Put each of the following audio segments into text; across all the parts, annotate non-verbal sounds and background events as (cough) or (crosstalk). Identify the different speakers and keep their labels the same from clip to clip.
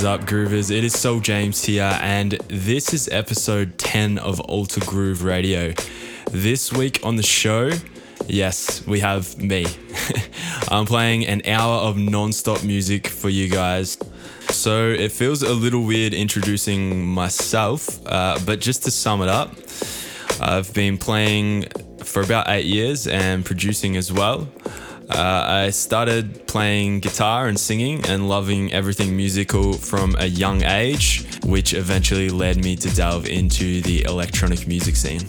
Speaker 1: Is up, Groovers? It is Soul James here, and this is episode 10 of Alter Groove Radio. This week on the show, yes, we have me. (laughs) I'm playing an hour of non stop music for you guys. So it feels a little weird introducing myself, uh, but just to sum it up, I've been playing for about eight years and producing as well. Uh, I started playing guitar and singing and loving everything musical from a young age, which eventually led me to delve into the electronic music scene.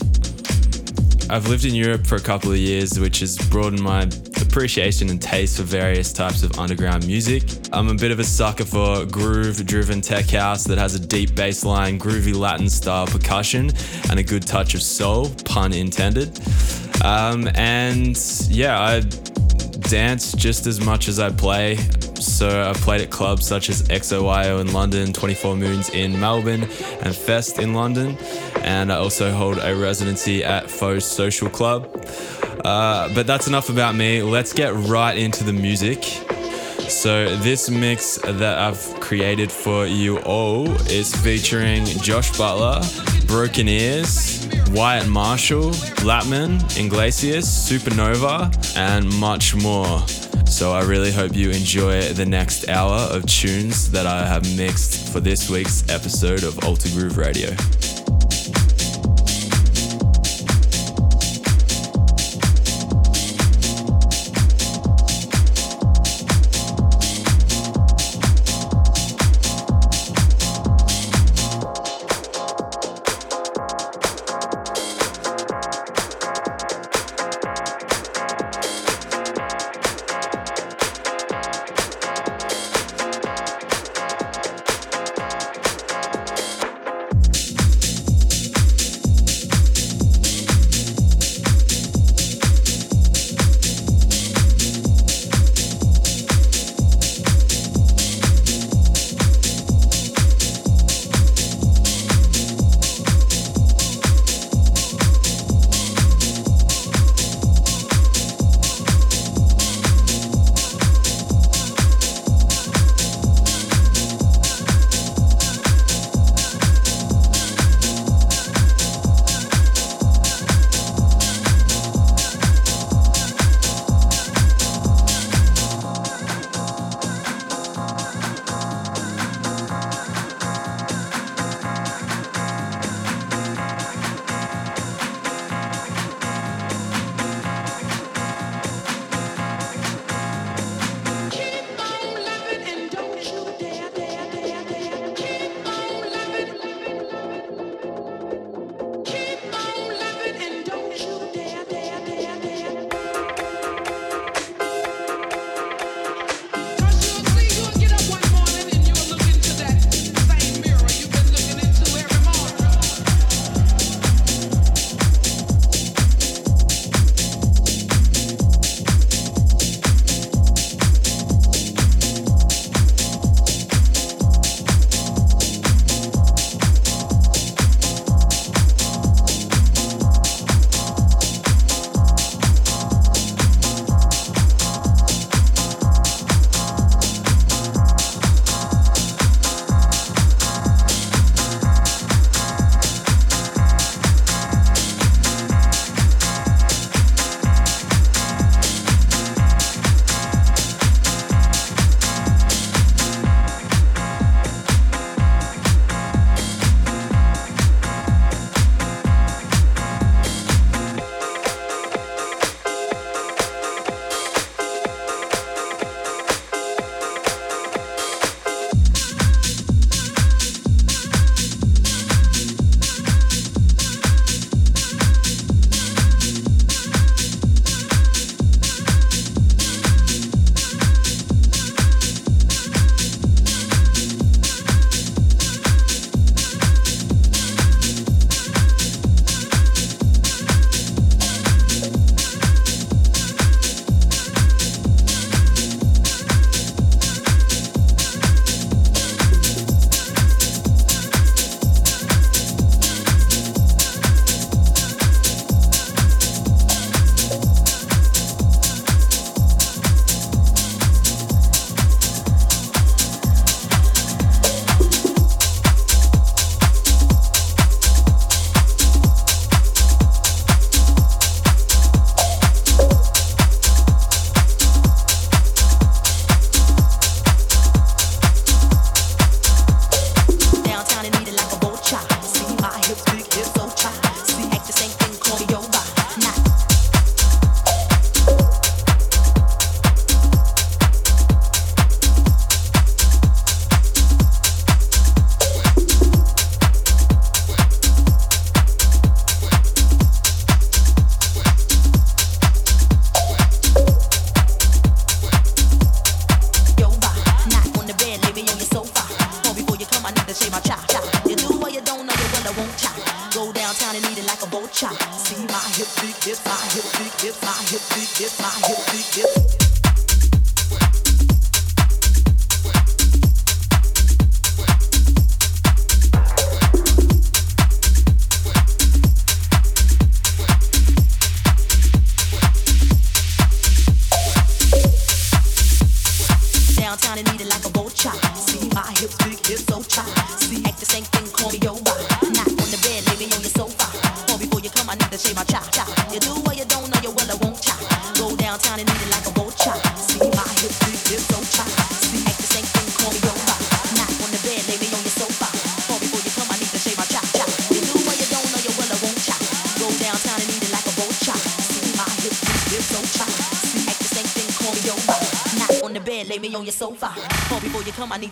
Speaker 1: I've lived in Europe for a couple of years, which has broadened my appreciation and taste for various types of underground music. I'm a bit of a sucker for groove driven tech house that has a deep bass line, groovy Latin style percussion, and a good touch of soul, pun intended. Um, and yeah, I dance just as much as I play. So I've played at clubs such as XOYO in London, 24 Moons in Melbourne, and Fest in London. And I also hold a residency at Foes Social Club. Uh, but that's enough about me. Let's get right into the music. So, this mix that I've created for you all is featuring Josh Butler, Broken Ears, Wyatt Marshall, Latmun, Inglesias, Supernova, and much more. So I really hope you enjoy the next hour of tunes that I have mixed for this week's episode of Alter Groove Radio.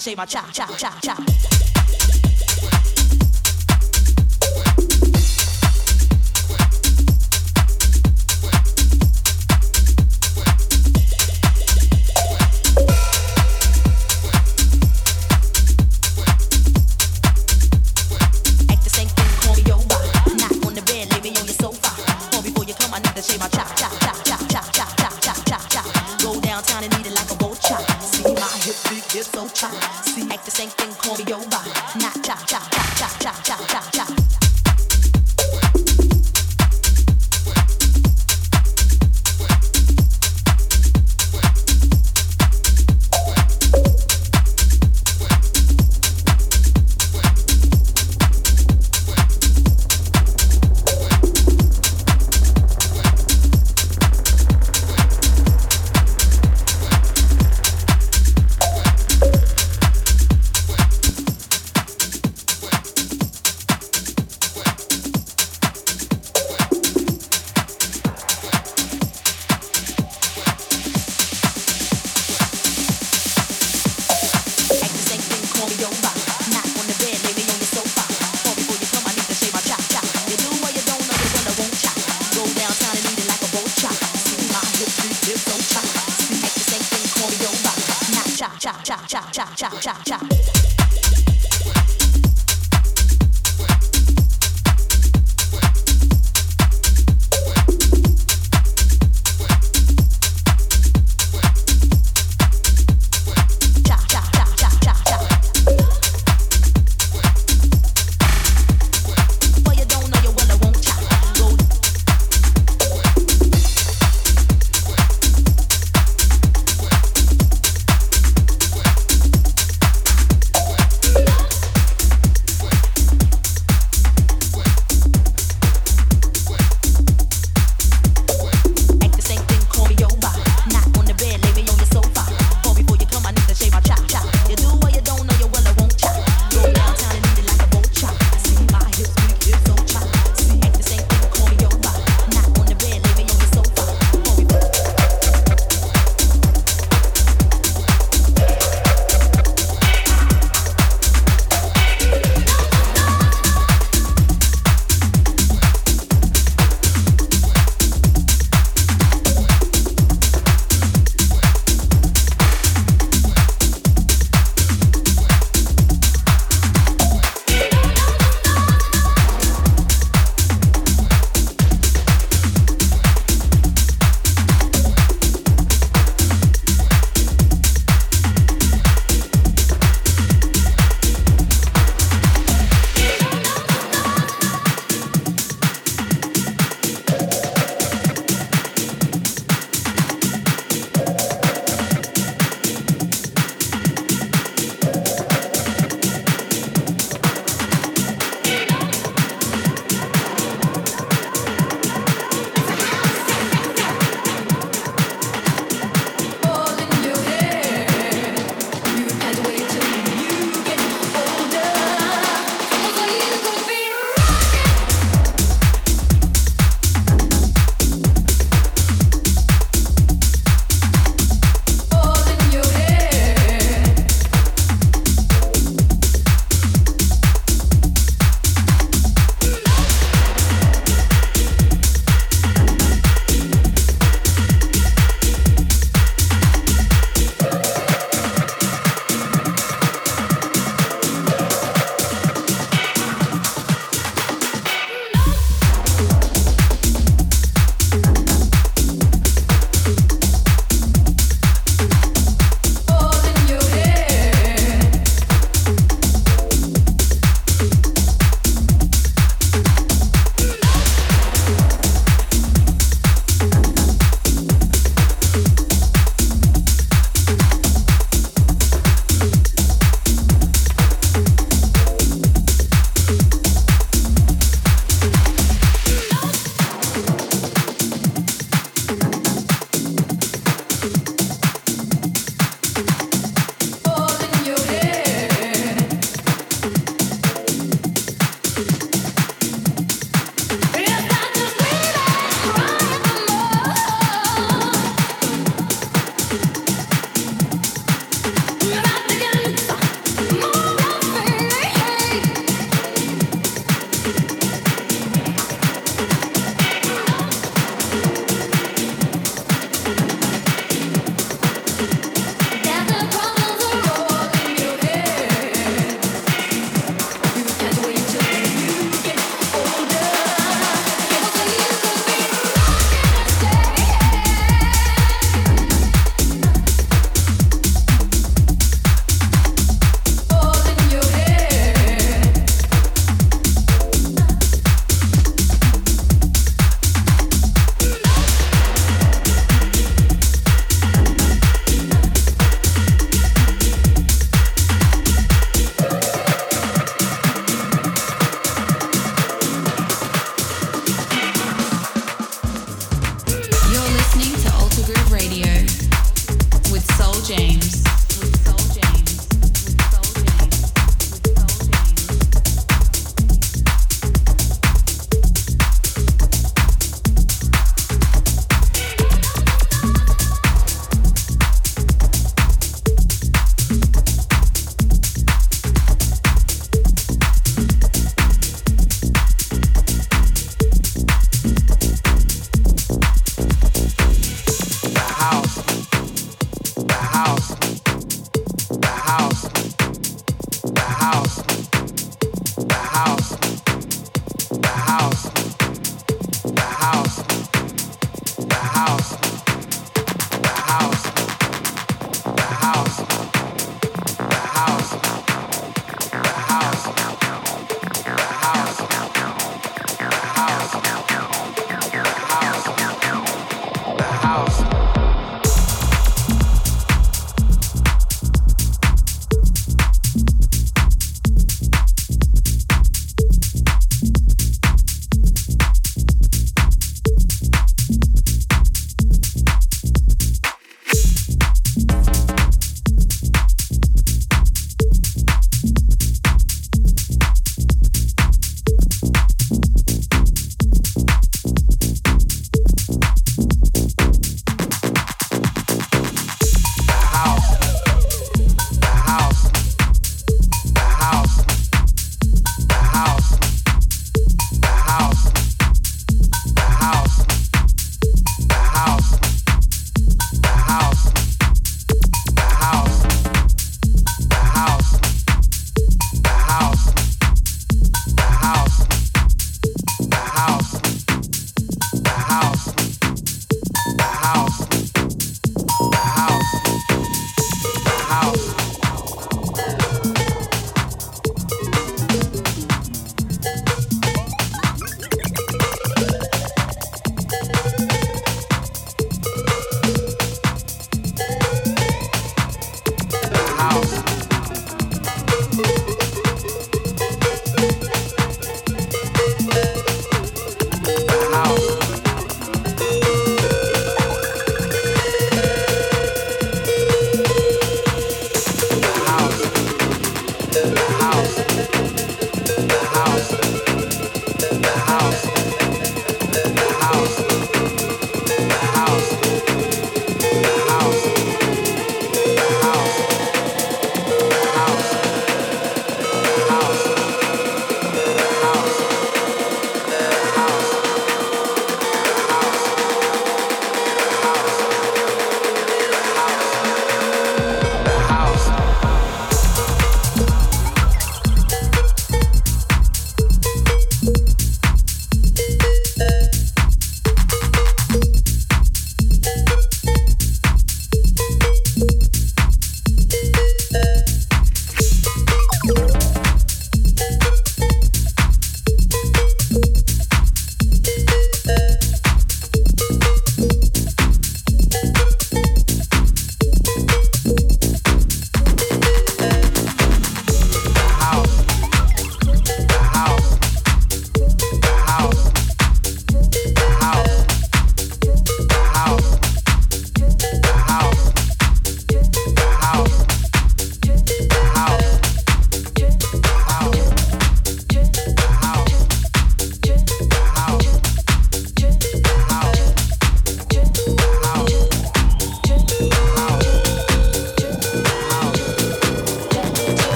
Speaker 2: Shave my chop, chop, chop,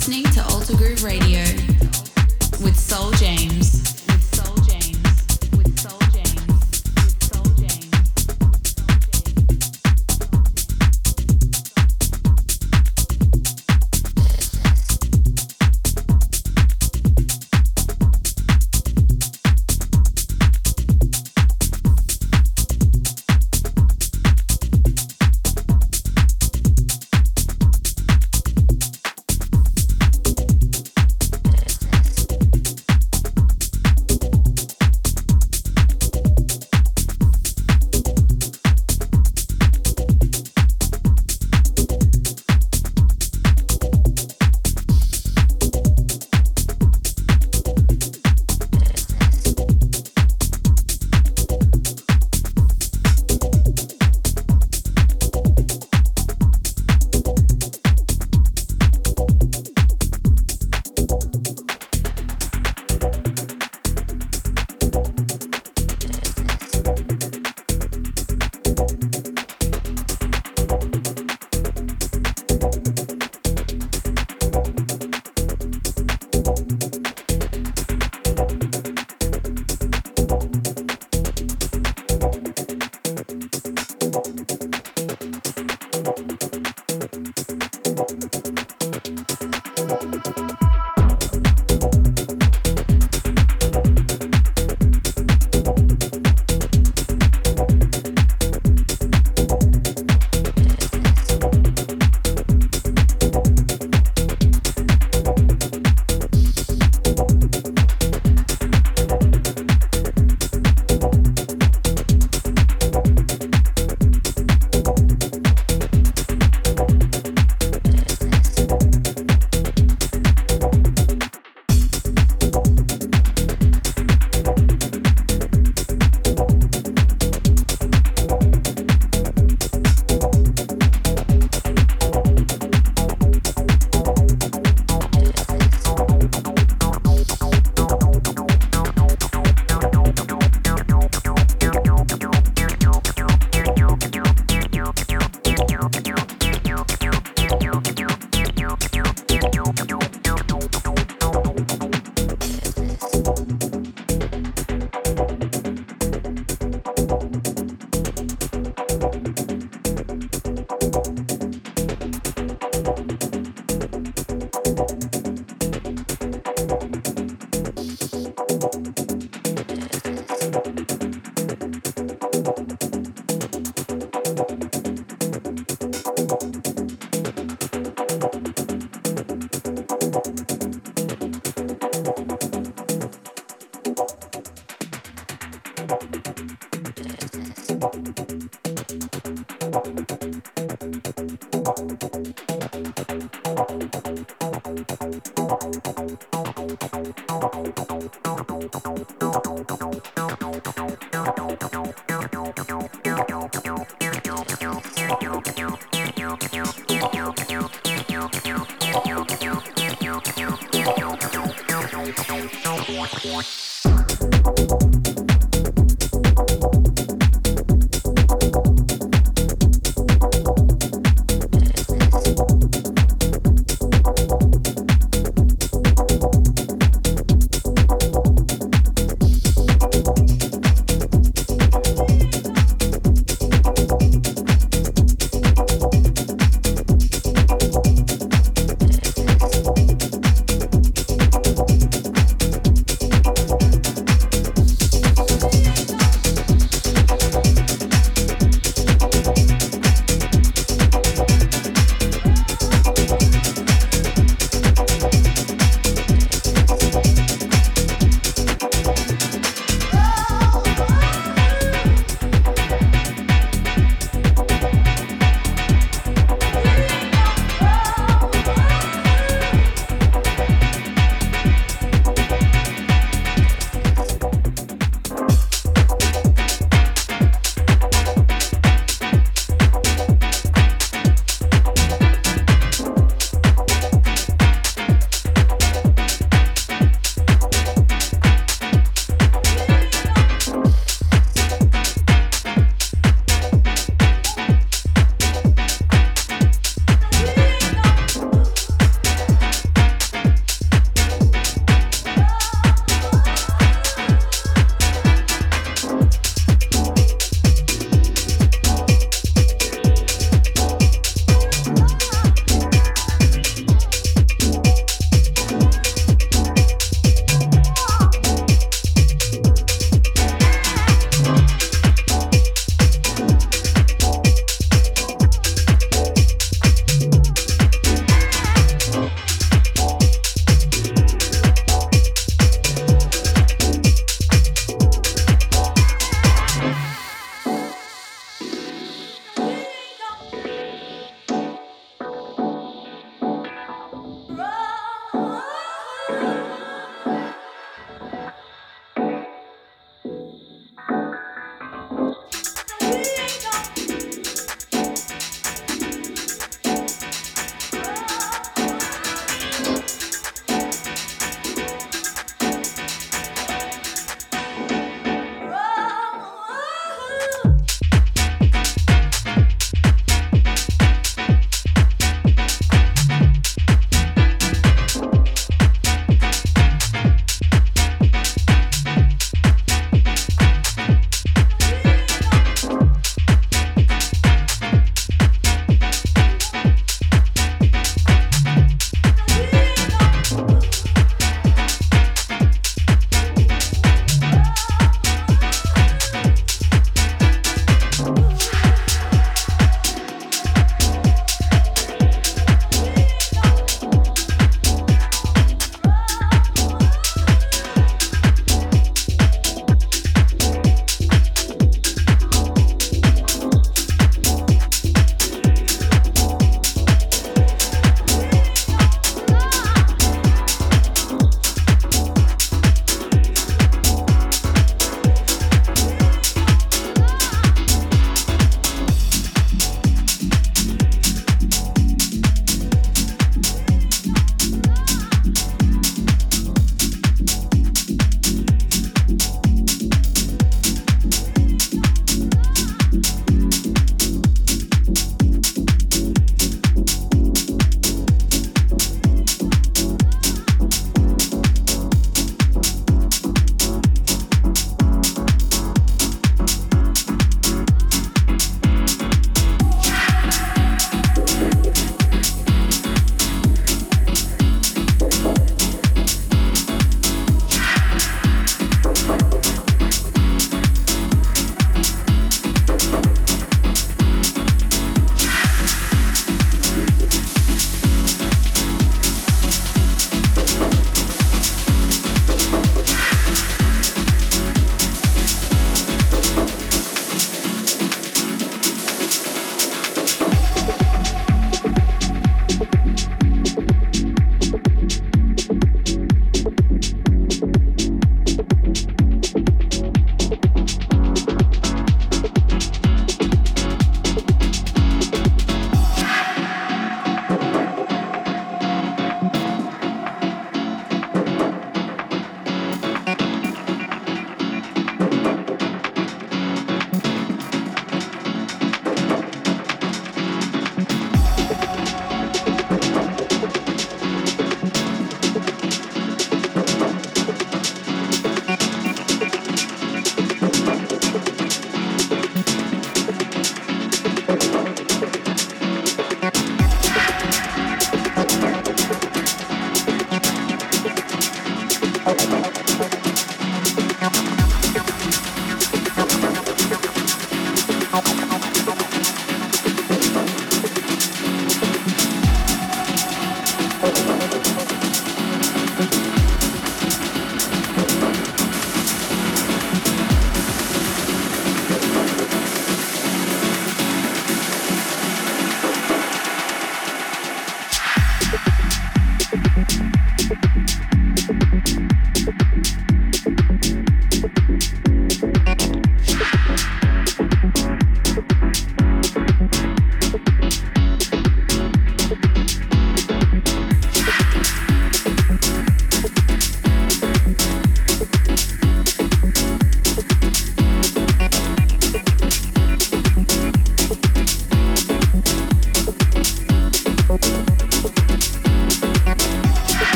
Speaker 2: listening
Speaker 3: to Alter
Speaker 1: Groove Radio with Soul James.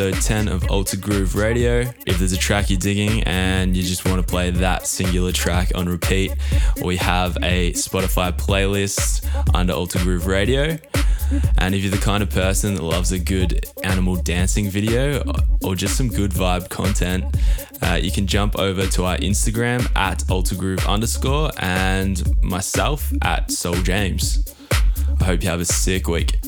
Speaker 1: Episode 10 of Alter Groove Radio. If there's a track you're digging and you just want to play that singular track on repeat, we have a Spotify playlist under Alter Groove Radio. And if you're the kind of person that loves a good animal dancing video or just some good vibe content, uh, you can jump over to our Instagram at altergroove underscore and myself at Soul James. I hope you have a sick week.